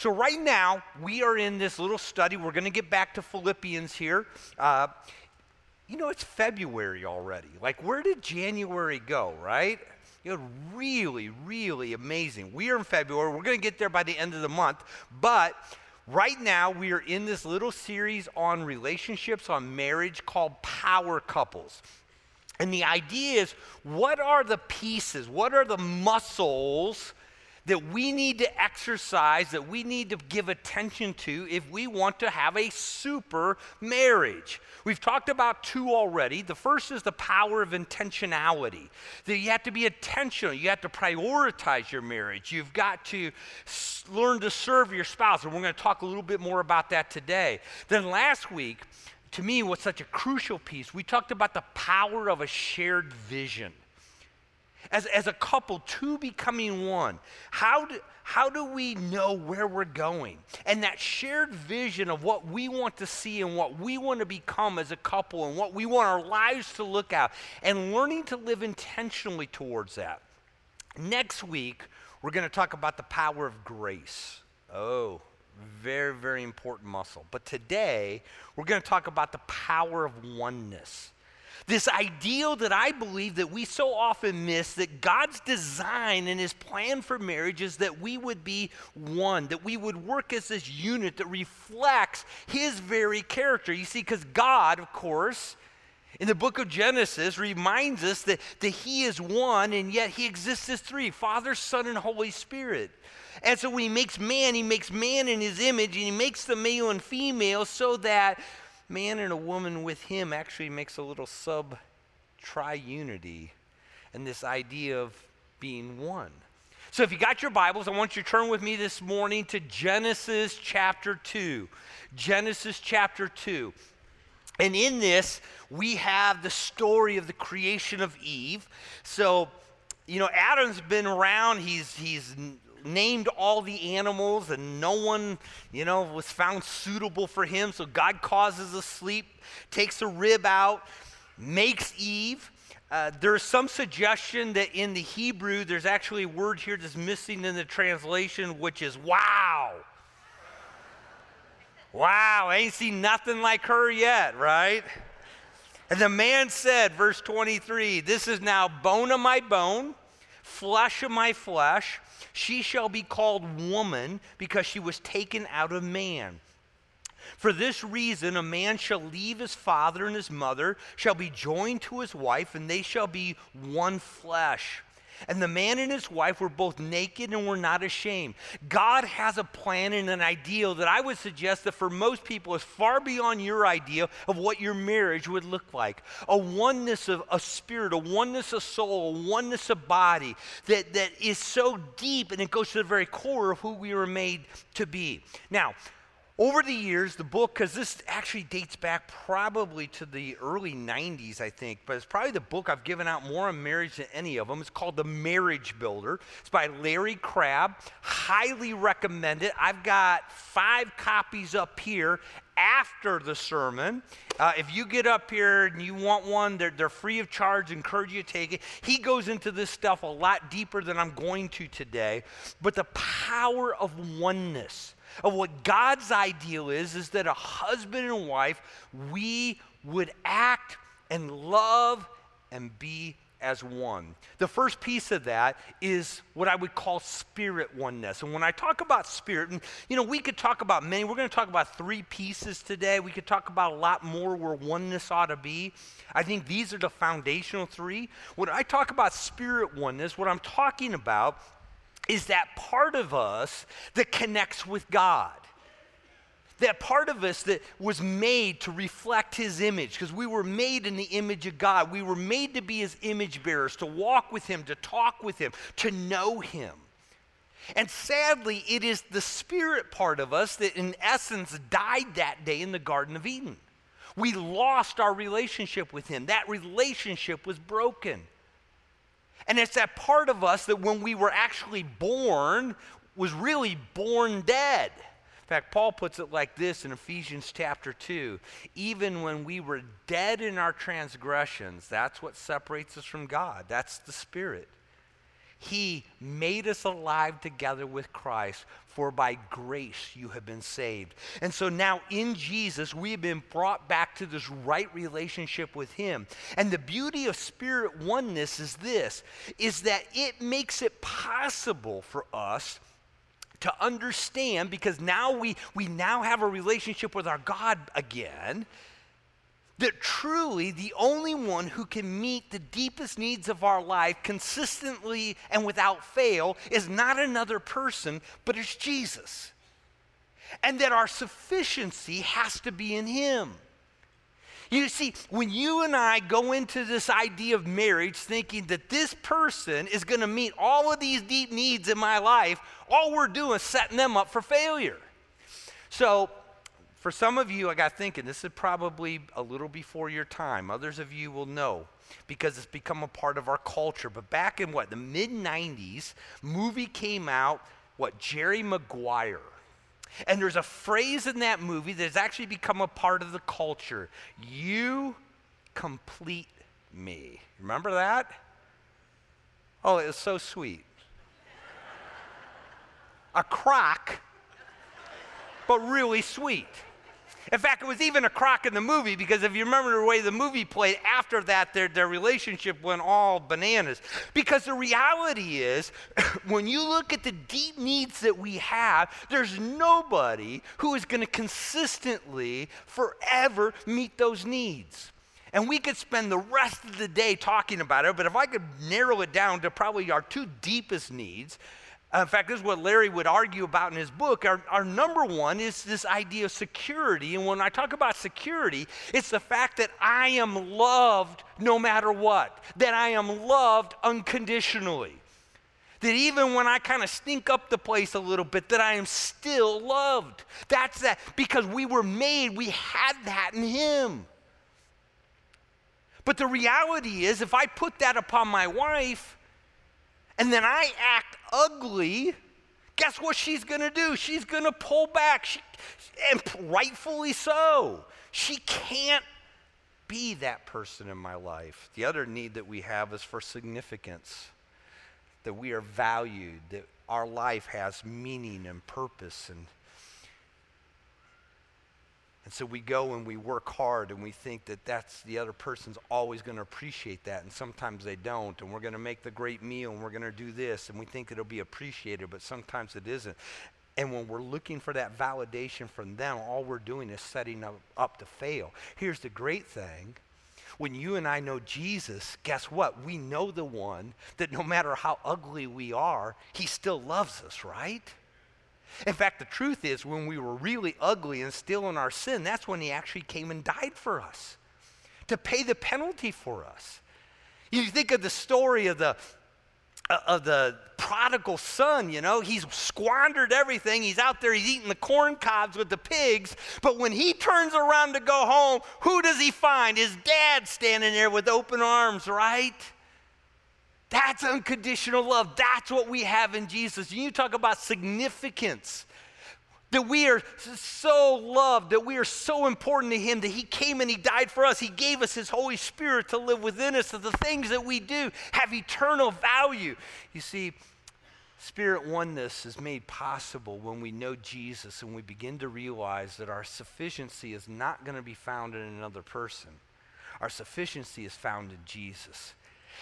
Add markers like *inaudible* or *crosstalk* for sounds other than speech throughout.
So, right now, we are in this little study. We're going to get back to Philippians here. Uh, you know, it's February already. Like, where did January go, right? You know, really, really amazing. We are in February. We're going to get there by the end of the month. But right now, we are in this little series on relationships, on marriage called Power Couples. And the idea is what are the pieces, what are the muscles that we need to exercise, that we need to give attention to if we want to have a super marriage. We've talked about two already. The first is the power of intentionality. That you have to be intentional, you have to prioritize your marriage, you've got to learn to serve your spouse. And we're going to talk a little bit more about that today. Then last week, to me, was such a crucial piece, we talked about the power of a shared vision as, as a couple, two becoming one. How do, how do we know where we're going? And that shared vision of what we want to see and what we want to become as a couple and what we want our lives to look at, and learning to live intentionally towards that. Next week, we're going to talk about the power of grace. Oh, very, very important muscle. But today, we're going to talk about the power of oneness. This ideal that I believe that we so often miss that God's design and his plan for marriage is that we would be one, that we would work as this unit that reflects his very character. You see, because God, of course, in the book of Genesis reminds us that, that he is one and yet he exists as three Father, Son, and Holy Spirit. And so when he makes man, he makes man in his image and he makes the male and female so that man and a woman with him actually makes a little sub triunity and this idea of being one. So if you got your Bibles, I want you to turn with me this morning to Genesis chapter 2. Genesis chapter 2. And in this, we have the story of the creation of Eve. So, you know, Adam's been around. He's, he's named all the animals, and no one, you know, was found suitable for him. So God causes a sleep, takes a rib out, makes Eve. Uh, there's some suggestion that in the Hebrew, there's actually a word here that's missing in the translation, which is wow. Wow, ain't seen nothing like her yet, right? And the man said, verse 23, This is now bone of my bone, flesh of my flesh. She shall be called woman because she was taken out of man. For this reason, a man shall leave his father and his mother, shall be joined to his wife, and they shall be one flesh. And the man and his wife were both naked and were not ashamed. God has a plan and an ideal that I would suggest that for most people is far beyond your idea of what your marriage would look like. A oneness of a spirit, a oneness of soul, a oneness of body that, that is so deep and it goes to the very core of who we were made to be. Now, over the years, the book, because this actually dates back probably to the early 90s, I think, but it's probably the book I've given out more on marriage than any of them. It's called The Marriage Builder. It's by Larry Crabb. Highly recommend it. I've got five copies up here after the sermon. Uh, if you get up here and you want one, they're, they're free of charge. Encourage you to take it. He goes into this stuff a lot deeper than I'm going to today. But the power of oneness of what God's ideal is, is that a husband and wife, we would act and love and be as one. The first piece of that is what I would call spirit oneness. And when I talk about spirit, and you know, we could talk about many, we're going to talk about three pieces today. We could talk about a lot more where oneness ought to be. I think these are the foundational three. When I talk about spirit oneness, what I'm talking about is that part of us that connects with God. That part of us that was made to reflect His image, because we were made in the image of God. We were made to be His image bearers, to walk with Him, to talk with Him, to know Him. And sadly, it is the spirit part of us that, in essence, died that day in the Garden of Eden. We lost our relationship with Him. That relationship was broken. And it's that part of us that when we were actually born was really born dead. In fact, Paul puts it like this in Ephesians chapter 2 even when we were dead in our transgressions, that's what separates us from God. That's the Spirit. He made us alive together with Christ, for by grace you have been saved. And so now in Jesus, we have been brought back to this right relationship with Him. And the beauty of spirit oneness is this is that it makes it possible for us to understand because now we, we now have a relationship with our God again that truly the only one who can meet the deepest needs of our life consistently and without fail is not another person, but it's Jesus. And that our sufficiency has to be in Him. You see, when you and I go into this idea of marriage thinking that this person is going to meet all of these deep needs in my life, all we're doing is setting them up for failure. So, for some of you, I got thinking, this is probably a little before your time. Others of you will know because it's become a part of our culture. But back in what, the mid 90s, movie came out, what, Jerry Maguire. And there's a phrase in that movie that has actually become a part of the culture. You complete me. Remember that? Oh, it was so sweet. a crock, but really sweet. In fact, it was even a crock in the movie because if you remember the way the movie played, after that, their, their relationship went all bananas. Because the reality is, *coughs* when you look at the deep needs that we have, there's nobody who is going to consistently, forever meet those needs. And we could spend the rest of the day talking about it, but if I could narrow it down to probably our two deepest needs, Uh, in fact, this is what Larry would argue about in his book. Our, our number one is this idea of security. And when I talk about security, it's the fact that I am loved no matter what, that I am loved unconditionally. That even when I kind of stink up the place a little bit, that I am still loved. That's that because we were made, we had that in Him. But the reality is, if I put that upon my wife, and then I act ugly, guess what she's going to do? She's going to pull back, she, and rightfully so. She can't be that person in my life. The other need that we have is for significance, that we are valued, that our life has meaning and purpose and and so we go and we work hard and we think that that's the other person's always going to appreciate that. And sometimes they don't. And we're going to make the great meal and we're going to do this. And we think it'll be appreciated, but sometimes it isn't. And when we're looking for that validation from them, all we're doing is setting up, up to fail. Here's the great thing when you and I know Jesus, guess what? We know the one that no matter how ugly we are, he still loves us, right? In fact, the truth is, when we were really ugly and still in our sin, that's when he actually came and died for us to pay the penalty for us. You think of the story of the uh, of the prodigal son, you know, he's squandered everything. He's out there, he's eating the corn cobs with the pigs. But when he turns around to go home, who does he find? His dad standing there with open arms, right? That's unconditional love. That's what we have in Jesus. You talk about significance. That we are so loved, that we are so important to Him, that He came and He died for us. He gave us His Holy Spirit to live within us, that the things that we do have eternal value. You see, Spirit oneness is made possible when we know Jesus and we begin to realize that our sufficiency is not going to be found in another person. Our sufficiency is found in Jesus.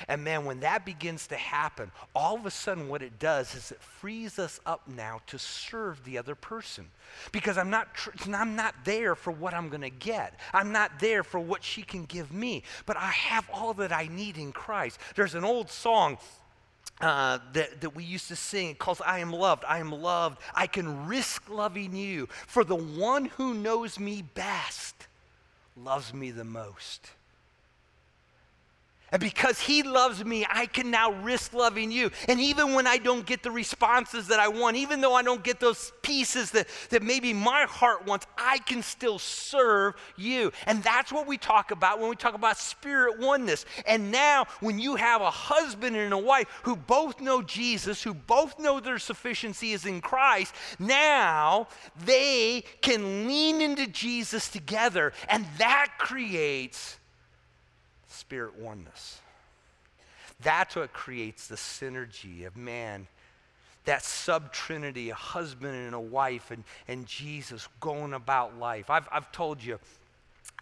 And man, when that begins to happen, all of a sudden what it does is it frees us up now to serve the other person. Because I'm not, tr- I'm not there for what I'm going to get. I'm not there for what she can give me. But I have all that I need in Christ. There's an old song uh, that, that we used to sing called I Am Loved. I am loved. I can risk loving you. For the one who knows me best loves me the most. And because he loves me, I can now risk loving you. And even when I don't get the responses that I want, even though I don't get those pieces that, that maybe my heart wants, I can still serve you. And that's what we talk about when we talk about spirit oneness. And now, when you have a husband and a wife who both know Jesus, who both know their sufficiency is in Christ, now they can lean into Jesus together. And that creates spirit oneness. That's what creates the synergy of man that sub trinity, a husband and a wife, and, and Jesus going about life. I've, I've told you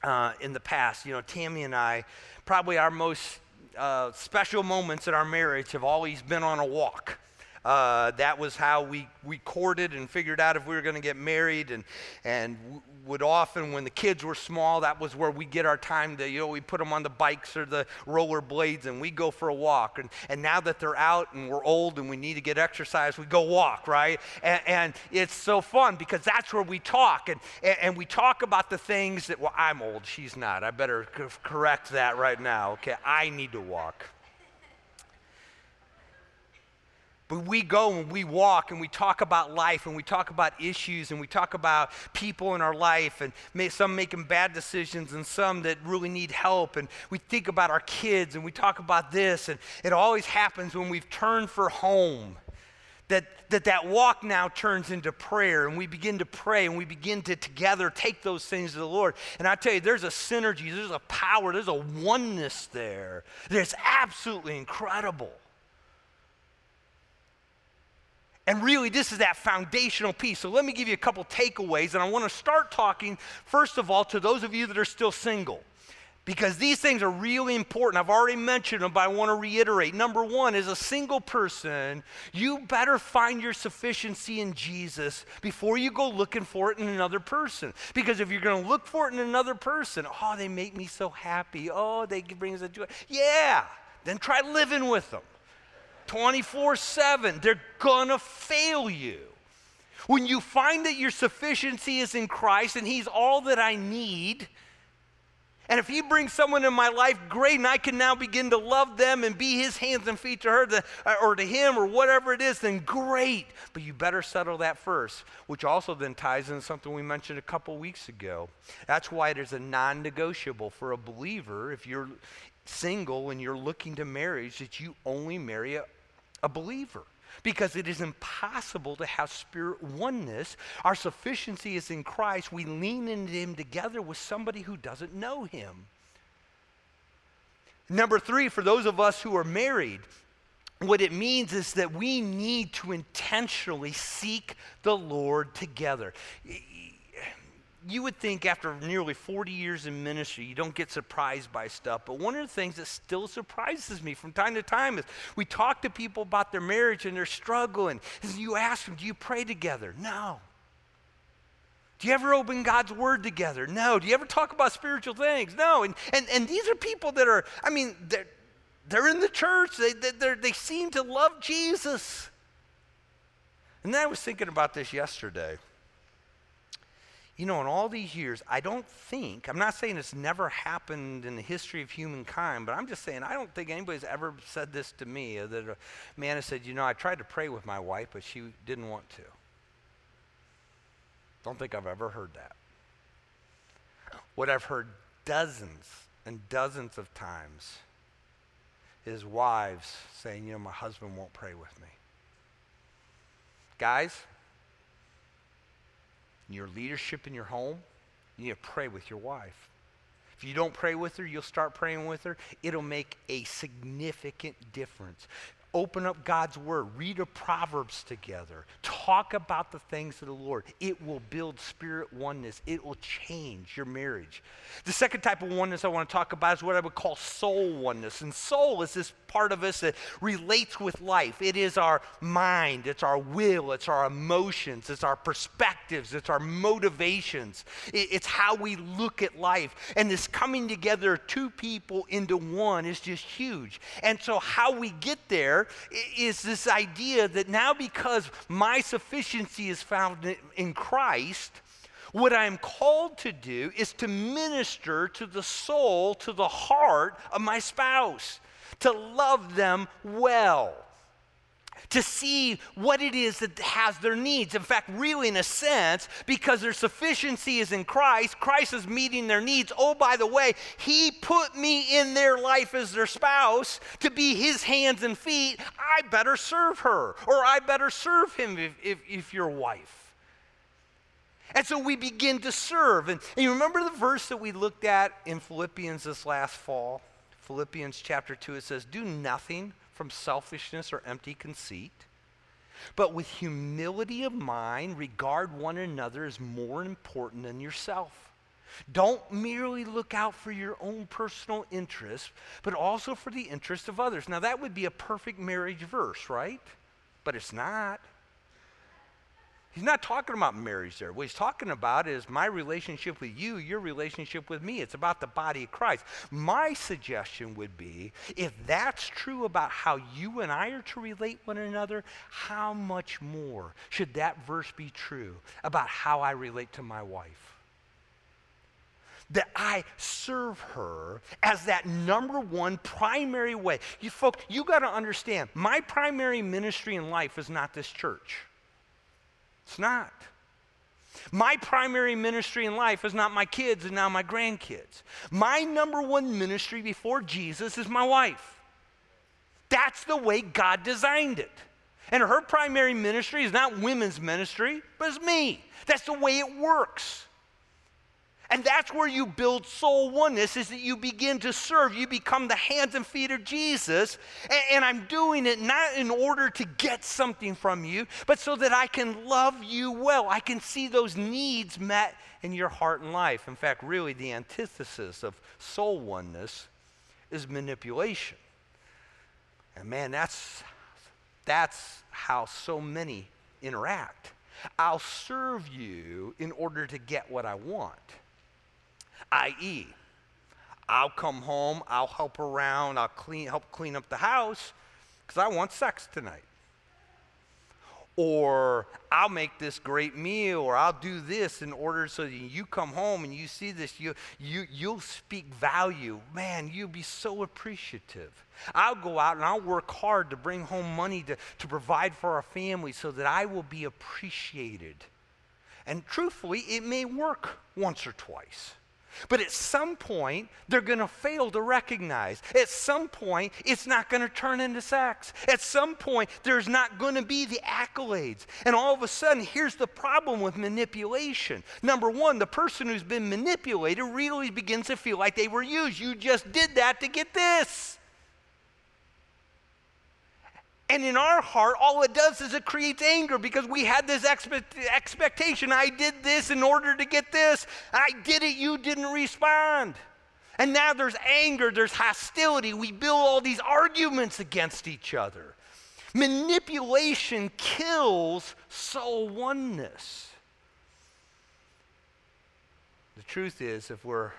uh, in the past, you know, Tammy and I, probably our most uh, special moments in our marriage have always been on a walk. Uh, that was how we, we courted and figured out if we were going to get married. And, and would often, when the kids were small, that was where we get our time to, you know, we put them on the bikes or the roller blades and we go for a walk. And, and now that they're out and we're old and we need to get exercise, we go walk, right? And, and it's so fun because that's where we talk. And, and, and we talk about the things that, well, I'm old, she's not. I better correct that right now. Okay, I need to walk. But we go and we walk and we talk about life and we talk about issues and we talk about people in our life and may, some making bad decisions and some that really need help. And we think about our kids and we talk about this. And it always happens when we've turned for home. That, that that walk now turns into prayer and we begin to pray and we begin to together take those things to the Lord. And I tell you, there's a synergy, there's a power, there's a oneness there that's absolutely incredible. And really, this is that foundational piece. So, let me give you a couple takeaways. And I want to start talking, first of all, to those of you that are still single, because these things are really important. I've already mentioned them, but I want to reiterate. Number one, as a single person, you better find your sufficiency in Jesus before you go looking for it in another person. Because if you're going to look for it in another person, oh, they make me so happy. Oh, they bring us a joy. Yeah, then try living with them. 24 7. They're going to fail you. When you find that your sufficiency is in Christ and He's all that I need, and if He brings someone in my life, great, and I can now begin to love them and be His hands and feet to her to, uh, or to Him or whatever it is, then great. But you better settle that first, which also then ties into something we mentioned a couple weeks ago. That's why is a non negotiable for a believer if you're single and you're looking to marriage that you only marry a, a believer because it is impossible to have spirit oneness. Our sufficiency is in Christ. We lean into Him together with somebody who doesn't know Him. Number three, for those of us who are married, what it means is that we need to intentionally seek the Lord together you would think after nearly 40 years in ministry, you don't get surprised by stuff. But one of the things that still surprises me from time to time is we talk to people about their marriage and they're struggling. And you ask them, Do you pray together? No. Do you ever open God's Word together? No. Do you ever talk about spiritual things? No. And, and, and these are people that are, I mean, they're, they're in the church, they, they, they seem to love Jesus. And then I was thinking about this yesterday you know, in all these years, I don't think, I'm not saying it's never happened in the history of humankind, but I'm just saying I don't think anybody's ever said this to me uh, that a man has said, you know, I tried to pray with my wife, but she didn't want to. Don't think I've ever heard that. What I've heard dozens and dozens of times is wives saying, you know, my husband won't pray with me. Guys, your leadership in your home, you need to pray with your wife. If you don't pray with her, you'll start praying with her. It'll make a significant difference open up God's Word, read a Proverbs together, talk about the things of the Lord. It will build spirit oneness, it will change your marriage. The second type of oneness I want to talk about is what I would call soul oneness. And soul is this part of us that relates with life. It is our mind, it's our will, it's our emotions, it's our perspectives, it's our motivations, it's how we look at life. And this coming together, two people into one, is just huge. And so, how we get there is this idea that now because my sufficiency is found in Christ, what I am called to do is to minister to the soul, to the heart of my spouse, to love them well to see what it is that has their needs. In fact, really, in a sense, because their sufficiency is in Christ, Christ is meeting their needs. Oh, by the way, He put me in their life as their spouse to be His hands and feet. I better serve her, or I better serve him if, if, if your wife. And so we begin to serve. And, and you remember the verse that we looked at in Philippians this last fall? Philippians chapter 2, it says, Do nothing from selfishness or empty conceit, but with humility of mind, regard one another as more important than yourself. Don't merely look out for your own personal interest, but also for the interest of others. Now, that would be a perfect marriage verse, right? But it's not. He's not talking about marriage there. What he's talking about is my relationship with you, your relationship with me. It's about the body of Christ. My suggestion would be if that's true about how you and I are to relate one another, how much more should that verse be true about how I relate to my wife? that I serve her as that number one primary way. You folks, you got to understand, my primary ministry in life is not this church. It's not. My primary ministry in life is not my kids and now my grandkids. My number one ministry before Jesus is my wife. That's the way God designed it. And her primary ministry is not women's ministry, but it's me. That's the way it works. And that's where you build soul oneness is that you begin to serve. You become the hands and feet of Jesus. And, and, I'm doing it not in order to get something from you, but so that I can love you well. I can see those needs met in your heart and life. In fact, really, the antithesis of soul oneness is manipulation. And man, that's, that's how so many interact. I'll serve you in order to get what I want i.e., I'll come home, I'll help around, I'll clean, help clean up the house because I want sex tonight. Or I'll make this great meal, or I'll do this in order so that you come home and you see this, you, you, you'll speak value. Man, you'll be so appreciative. I'll go out and I'll work hard to bring home money to, to provide for our family so that I will be appreciated. And truthfully, it may work once or twice. But at some point, they're going to fail to recognize. At some point, it's not going to turn into sex. At some point, there's not going to be the accolades. And all of a sudden, here's the problem with manipulation. Number one, the person who's been manipulated really begins to feel like they were used. You just did that to get this. And in our heart, all it does is it creates anger because we had this expect- expectation. I did this in order to get this. I did it, you didn't respond. And now there's anger, there's hostility. We build all these arguments against each other. Manipulation kills soul oneness. The truth is, if we're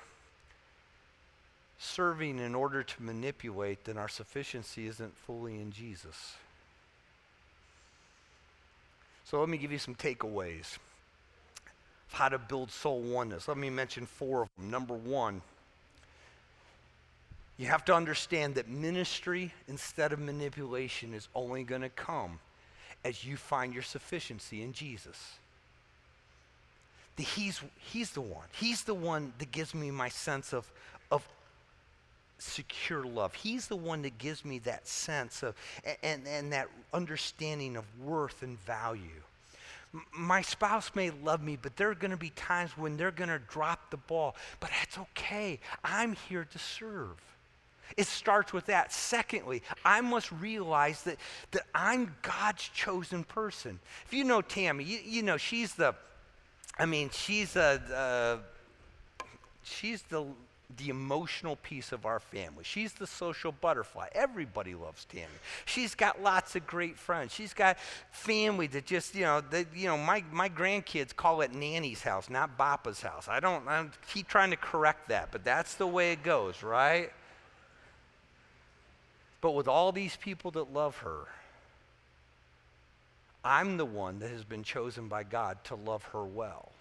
serving in order to manipulate, then our sufficiency isn't fully in Jesus. So let me give you some takeaways of how to build soul oneness. Let me mention four of them. Number one, you have to understand that ministry instead of manipulation is only going to come as you find your sufficiency in Jesus. He's, he's the one. He's the one that gives me my sense of, of secure love. He's the one that gives me that sense of and, and that understanding of worth and value. my spouse may love me, but there are going to be times when they're going to drop the ball. But that's okay. I'm here to serve. It starts with that. Secondly, I must realize that, that I'm God's chosen person. If you know Tammy, you, you know, she's the, I mean, she's a, uh, she's the the emotional piece of our family. She's the social butterfly. Everybody loves Tammy. She's got lots of great friends. She's got family that just, you know, you know, my, my grandkids call it Nanny's house, not Papa's house. I don't, I keep trying to correct that, but that's the way it goes, right? But with all these people that love her, I'm the one that has been chosen by God to love her well.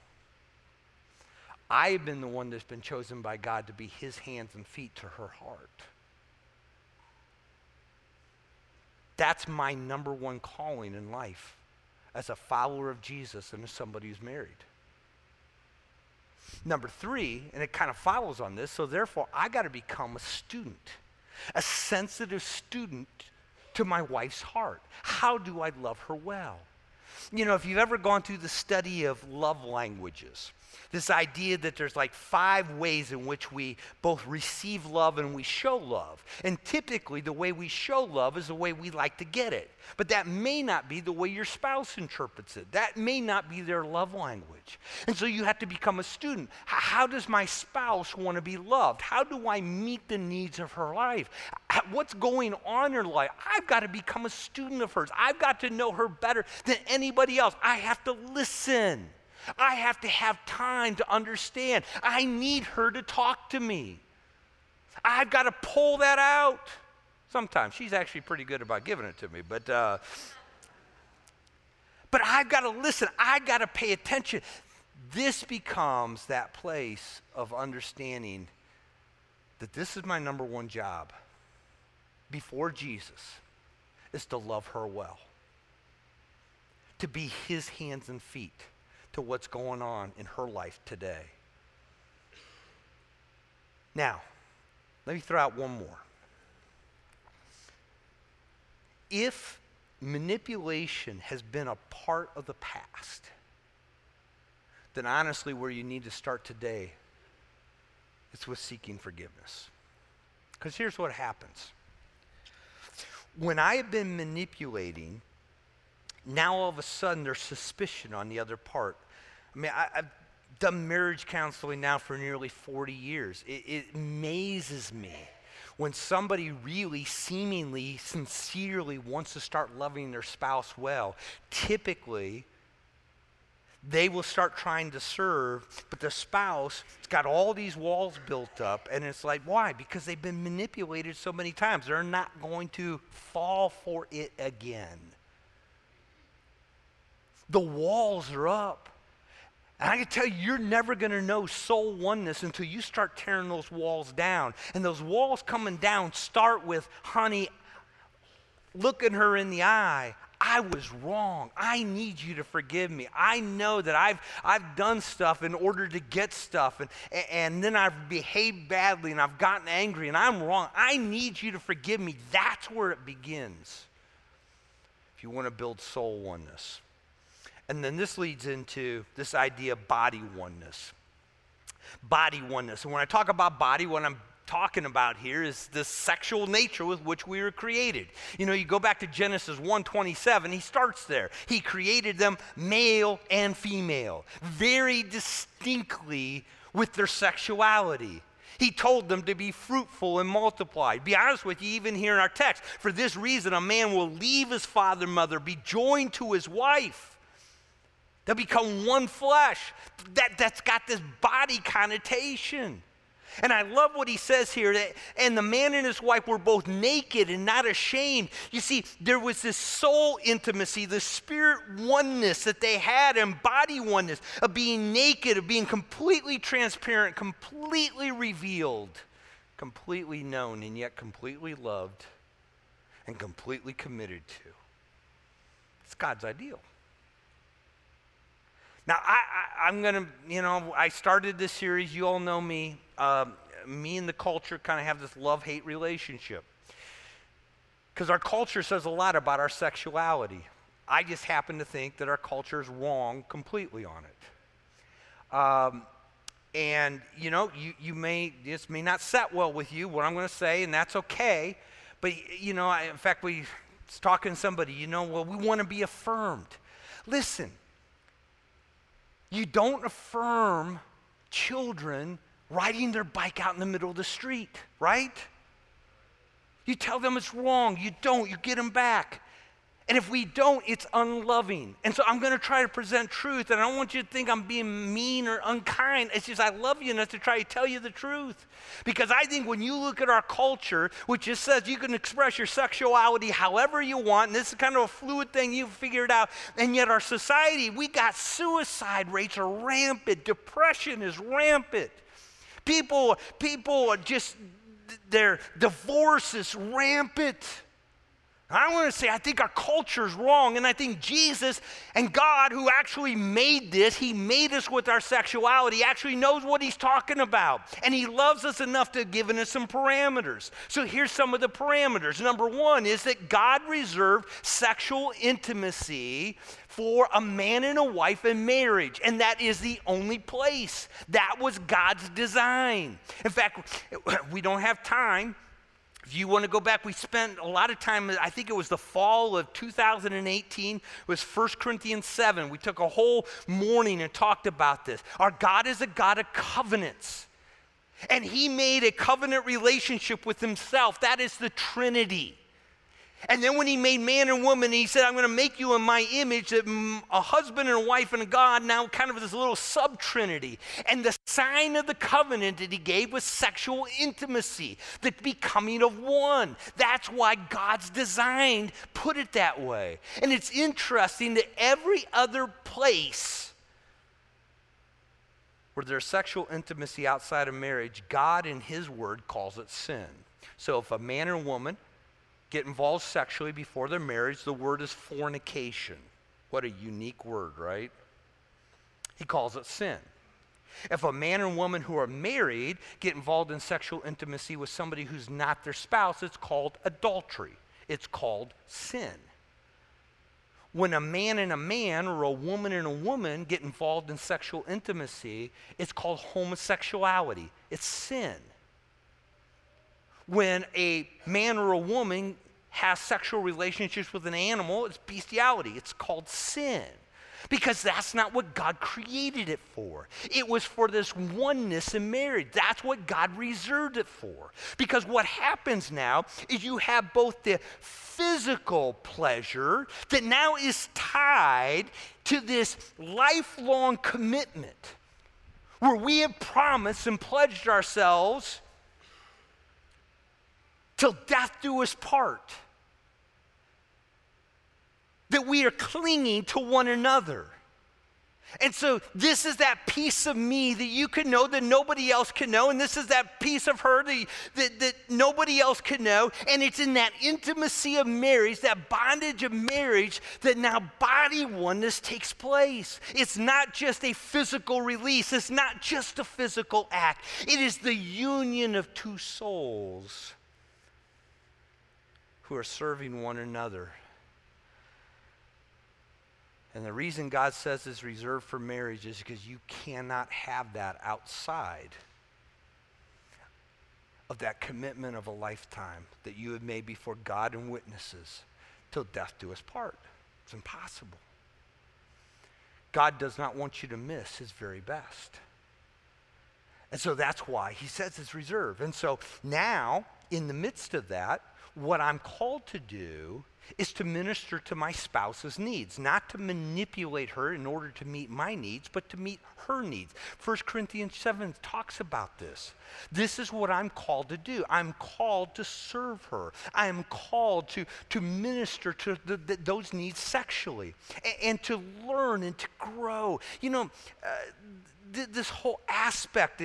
I've been the one that's been chosen by God to be his hands and feet to her heart. That's my number one calling in life as a follower of Jesus and as somebody who's married. Number three, and it kind of follows on this, so therefore I got to become a student, a sensitive student to my wife's heart. How do I love her well? You know, if you've ever gone through the study of love languages, this idea that there's like five ways in which we both receive love and we show love. And typically, the way we show love is the way we like to get it. But that may not be the way your spouse interprets it. That may not be their love language. And so you have to become a student. How does my spouse want to be loved? How do I meet the needs of her life? What's going on in her life? I've got to become a student of hers. I've got to know her better than anybody else. I have to listen. I have to have time to understand. I need her to talk to me. I've got to pull that out. Sometimes she's actually pretty good about giving it to me, but uh, but I've got to listen. I've got to pay attention. This becomes that place of understanding that this is my number one job before Jesus is to love her well, to be his hands and feet to what's going on in her life today. Now, let me throw out one more. If manipulation has been a part of the past, then honestly, where you need to start today is with seeking forgiveness. Because here's what happens when I have been manipulating, now all of a sudden there's suspicion on the other part. I mean, I, have done marriage counseling now for nearly 40 years. It, it amazes me when somebody really seemingly sincerely wants to start loving their spouse well. Typically, they will start trying to serve, but the spouse has got all these walls built up, and it's like, why? Because they've been manipulated so many times. They're not going to fall for it again. The walls are up. And I can tell you, you're never going to know soul oneness until you start tearing those walls down. And those walls coming down start with, honey, looking her in the eye. I was wrong. I need you to forgive me. I know that I've, I've done stuff in order to get stuff, and, and then I've behaved badly and I've gotten angry and I'm wrong. I need you to forgive me. That's where it begins if you want to build soul oneness. And then this leads into this idea of body oneness. Body oneness. And when I talk about body, what I'm talking about here is the sexual nature with which we were created. You know, you go back to Genesis 1:27, he starts there. He created them male and female, very distinctly with their sexuality. He told them to be fruitful and multiply. Be honest with you, even here in our text, for this reason, a man will leave his father and mother, be joined to his wife They'll become one flesh. That, that's got this body connotation. And I love what he says here that, and the man and his wife were both naked and not ashamed. You see, there was this soul intimacy, the spirit oneness that they had, and body oneness of being naked, of being completely transparent, completely revealed, completely known, and yet completely loved and completely committed to. It's God's ideal. Now, I, am going to, you know, I started this series. You all know me. Um, me and the culture kind of have this love hate relationship. Because our culture says a lot about our sexuality. I just happen to think that our culture is wrong completely on it. Um, and, you know, you, you may, this may not set well with you, what I'm going to say, and that's okay. But, you know, I, in fact, we was talking to somebody, you know, well, we want to be affirmed. Listen, you don't affirm children riding their bike out in the middle of the street, right? You tell them it's wrong. You don't. You get them back. And if we don't, it's unloving. And so I'm going to try to present truth. And I don't want you to think I'm being mean or unkind. It's just I love you enough to try to tell you the truth. Because I think when you look at our culture, which just says you can express your sexuality however you want, and this is kind of a fluid thing you've figured out, and yet our society, we got suicide rates are rampant, depression is rampant. People, people are just, their divorce is rampant. I want to say, I think our culture is wrong, and I think Jesus and God, who actually made this, He made us with our sexuality, actually knows what He's talking about. And He loves us enough to have given us some parameters. So here's some of the parameters. Number one is that God reserved sexual intimacy for a man and a wife in marriage, and that is the only place. That was God's design. In fact, we don't have time if you want to go back, we spent a lot of time, I think it was the fall of 2018, it was 1 Corinthians 7. We took a whole morning and talked about this. Our God is a God of covenants. And He made a covenant relationship with Himself. That is the Trinity. And then when he made man and woman, he said, I'm going to make you in my image, a husband and a wife and a God, now kind of this little sub trinity. And the sign of the covenant that he gave was sexual intimacy, the becoming of one. That's why God's designed put it that way. And it's interesting that every other place where there's sexual intimacy outside of marriage, God in his word calls it sin. So if a man and woman get involved sexually before their marriage, the word is fornication. What a unique word, right? He calls it sin. If a man and woman who are married get involved in sexual intimacy with somebody who's not their spouse, it's called adultery. It's called sin. When a man and a man or a woman and a woman get involved in sexual intimacy, it's called homosexuality. It's sin when a man or a woman has sexual relationships with an animal, it's bestiality. It's called sin. Because that's not what God created it for. It was for this oneness in marriage. That's what God reserved it for. Because what happens now is you have both the physical pleasure that now is tied to this lifelong commitment where we have promised and pledged ourselves till death do us part. That we are clinging to one another. And so, this is that piece of me that you can know that nobody else can know. And this is that piece of her that, that, that, nobody else can know. And it's in that intimacy of marriage, that bondage of marriage, that now body oneness takes place. It's not just a physical release, it's not just a physical act, it is the union of two souls who are serving one another. And the reason God says it's reserved for marriage is because you cannot have that outside of that commitment of a lifetime that you have made before God and witnesses till death do us part. It's impossible. God does not want you to miss his very best. And so that's why he says it's reserved. And so now, in the midst of that, what I'm called to do is to minister to my spouse's needs, not to manipulate her in order to meet my needs, but to meet her needs. 1 Corinthians 7 talks about this. This is what I'm called to do. I'm called to serve her. I am called to, to minister to the, the, those needs sexually and, and, to learn and to grow. You know, uh, th- this whole aspect,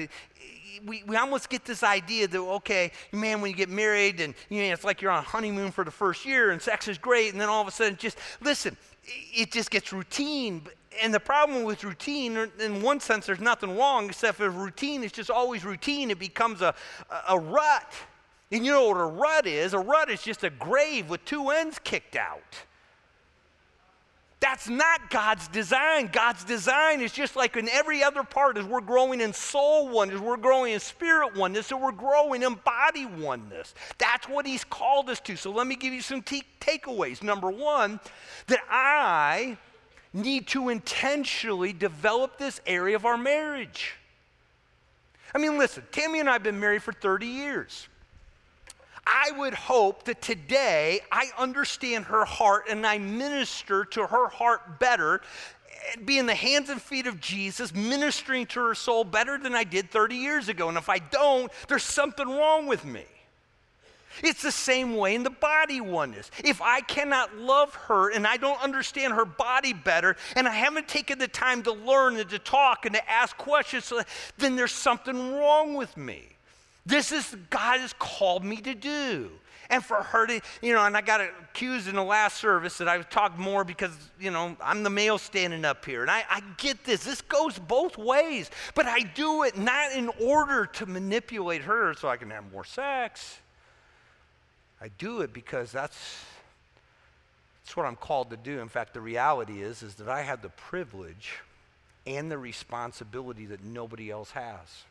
we, we almost get this idea that, okay, man, when you get married and you know, it's like you're on a honeymoon for the first year and sex is great, and then all of a sudden, just listen, it just gets routine. And the problem with routine, in one sense, there's nothing wrong, except if routine is just always routine, it becomes a, a, a rut. And you know what a rut is? A rut is just a grave with two ends kicked out. That's not God's design. God's design is just like in every other part, as we're growing in soul oneness, we're growing in spirit oneness, and we're growing in body oneness. That's what He's called us to. So let me give you some t- takeaways. Number one, that I need to intentionally develop this area of our marriage. I mean, listen, Tammy and I have been married for 30 years. I would hope that today I understand her heart and I minister to her heart better, eh, be in the hands and feet of Jesus, ministering to her soul better than I did 30 years ago. And if I don't, there's something wrong with me. It's the same way in the body oneness. If I cannot love her and I don't understand her body better, and I haven't taken the time to learn and to talk and to ask questions, then there's something wrong with me. This is God has called me to do. And for her to, you know, and I got accused in the last service that I talked more because, you know, I'm the male standing up here. And I, I get this. This goes both ways. But I do it not in order to manipulate her so I can have more sex. I do it because that's, that's what I'm called to do. In fact, the reality is, is that I have the privilege and the responsibility that nobody else has.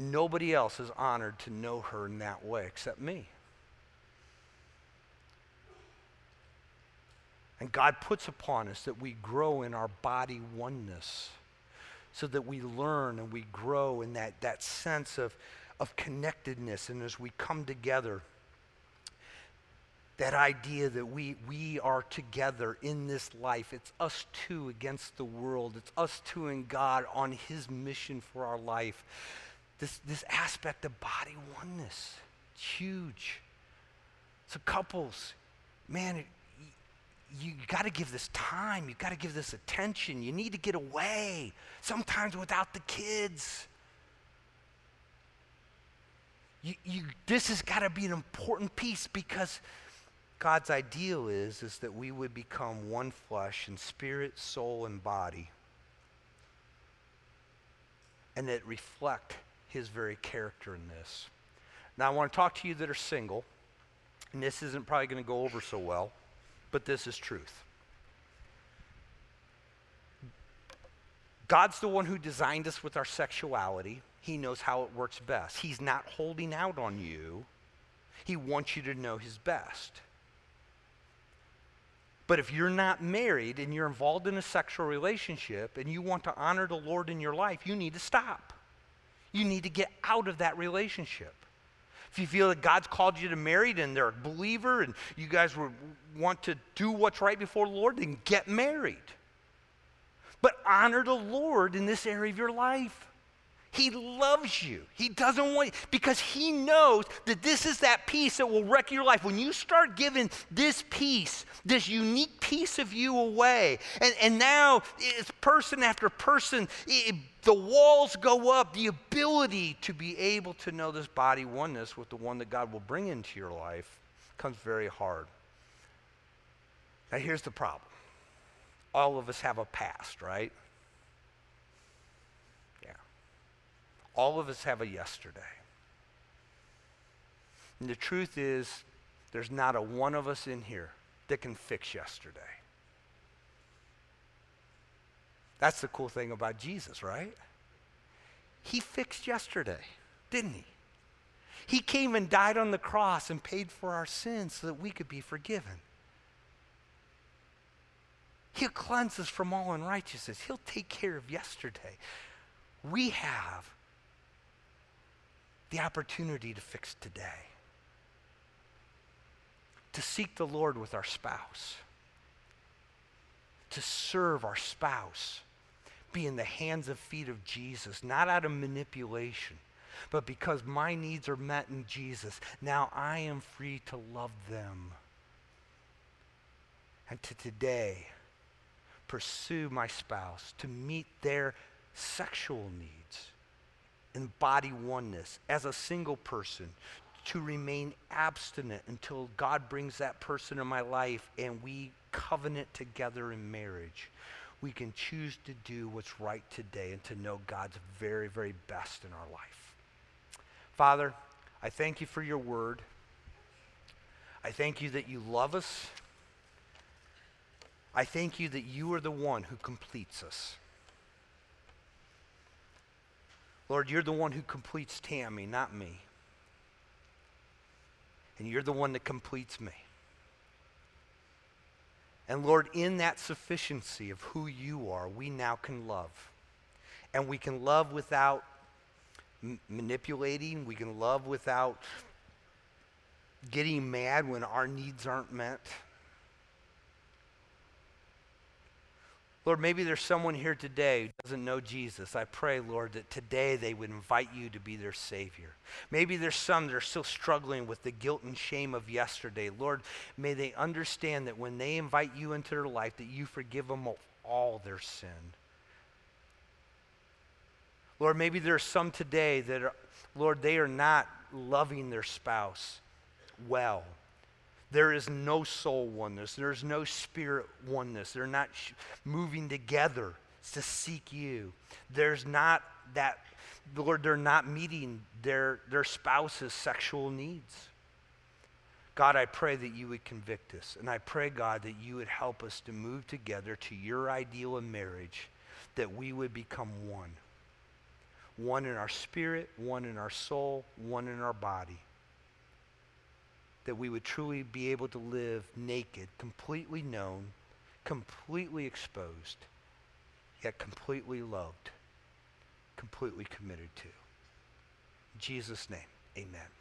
Nobody else is honored to know her in that way except me. And God puts upon us that we grow in our body oneness so that we learn and we grow in that, that sense of, of connectedness. And as we come together, that idea that we, we are together in this life. It's us two against the world. It's us two and God on His mission for our life this, this aspect of body oneness. It's huge. So, couples, man, it, you, got to give this time. You got to give this attention. You need to get away, sometimes without the kids. You, you, this has got to be an important piece because God's ideal is, is that we would become one flesh in spirit, soul, and body. And that reflect his very character in this. Now, I want to talk to you that are single, and this isn't probably going to go over so well, but this is truth. God's the one who designed us with our sexuality. He knows how it works best. He's not holding out on you, He wants you to know His best. But if you're not married and you're involved in a sexual relationship and you want to honor the Lord in your life, you need to stop. You need to get out of that relationship. If you feel that God's called you to marry and they're a believer and you guys would want to do what's right before the Lord, then get married. But honor the Lord in this area of your life. He loves you. He doesn't want you because he knows that this is that piece that will wreck your life. When you start giving this piece, this unique piece of you away, and, and now it's person after person, it, the walls go up, the ability to be able to know this body oneness with the one that God will bring into your life comes very hard. Now, here's the problem all of us have a past, right? All of us have a yesterday. And the truth is, there's not a one of us in here that can fix yesterday. That's the cool thing about Jesus, right? He fixed yesterday, didn't he? He came and died on the cross and paid for our sins so that we could be forgiven. He'll cleanse us from all unrighteousness. He'll take care of yesterday. We have the opportunity to fix today. To seek the Lord with our spouse. To serve our spouse. Be in the hands and feet of Jesus, not out of manipulation, but because my needs are met in Jesus. Now I am free to love them. And to today, pursue my spouse to meet their sexual needs in body oneness as a single person to remain abstinent until God brings that person in my life and we covenant together in marriage. We can choose to do what's right today and to know God's very, very best in our life. Father, I thank you for your word. I thank you that you love us. I thank you that you are the one who completes us. Lord, you're the one who completes Tammy, not me. And you're the one that completes me. And Lord, in that sufficiency of who you are, we now can love. And we can love without m- manipulating, we can love without getting mad when our needs aren't met. Lord, maybe there's someone here today who doesn't know Jesus. I pray, Lord, that today they would invite you to be their Savior. Maybe there's some that are still struggling with the guilt and shame of yesterday. Lord, may they understand that when they invite you into their life, that you forgive them of all their sin. Lord, maybe there's some today that, are, Lord, they are not loving their spouse well. There is no soul oneness. There's no spirit oneness. They're not sh- moving together to seek you. There's not that, Lord, they're not meeting their, their spouse's sexual needs. God, I pray that you would convict us. And I pray, God, that you would help us to move together to your ideal of marriage, that we would become one. One in our spirit, one in our soul, one in our body that we would truly be able to live naked, completely known, completely exposed, yet completely loved, completely committed to. In Jesus' name, amen.